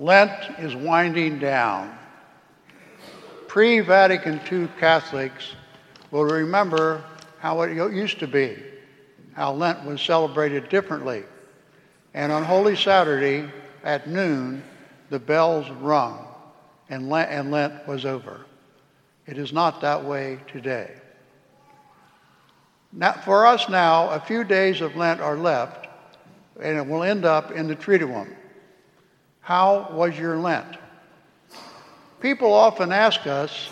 Lent is winding down. Pre Vatican II Catholics will remember how it used to be, how Lent was celebrated differently. And on Holy Saturday at noon, the bells rung and Lent, was over. It is not that way today. Now, for us now, a few days of Lent are left, and it will end up in the Triduum. How was your Lent? People often ask us,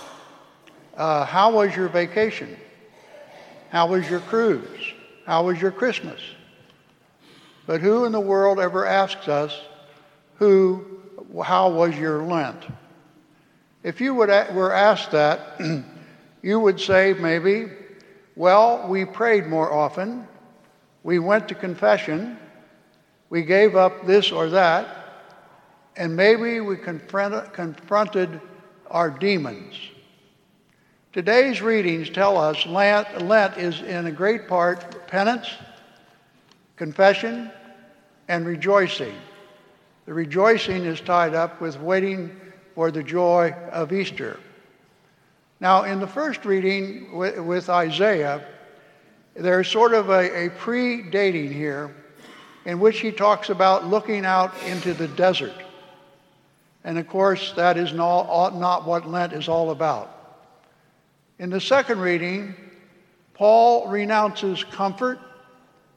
uh, How was your vacation? How was your cruise? How was your Christmas? But who in the world ever asks us, who, how was your Lent? If you would, were asked that, you would say maybe, well, we prayed more often, we went to confession, we gave up this or that, and maybe we confront, confronted our demons. Today's readings tell us Lent, Lent is in a great part penance, confession, and rejoicing. The rejoicing is tied up with waiting for the joy of Easter. Now, in the first reading with, with Isaiah, there's sort of a, a pre dating here in which he talks about looking out into the desert. And of course, that is not, not what Lent is all about. In the second reading, Paul renounces comfort,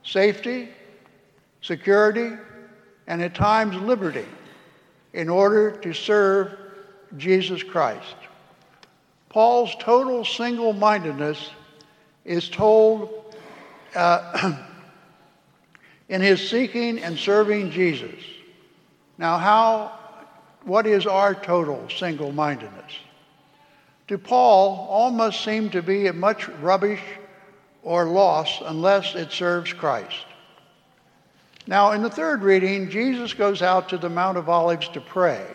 safety, security, and at times liberty in order to serve Jesus Christ. Paul's total single mindedness is told uh, in his seeking and serving Jesus. Now, how what is our total single mindedness? To Paul, all must seem to be much rubbish or loss unless it serves Christ. Now, in the third reading, Jesus goes out to the Mount of Olives to pray.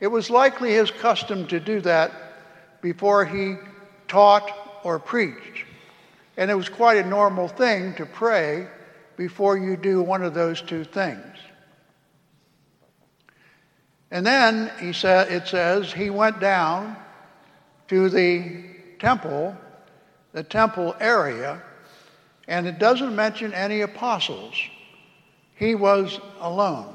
It was likely his custom to do that before he taught or preached. And it was quite a normal thing to pray before you do one of those two things. And then he said, it says he went down to the temple, the temple area, and it doesn't mention any apostles. He was alone.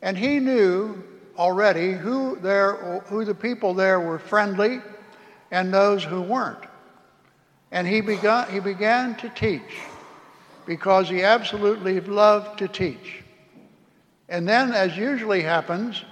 And he knew already who, there, who the people there were friendly and those who weren't. And he began, he began to teach because he absolutely loved to teach. And then, as usually happens,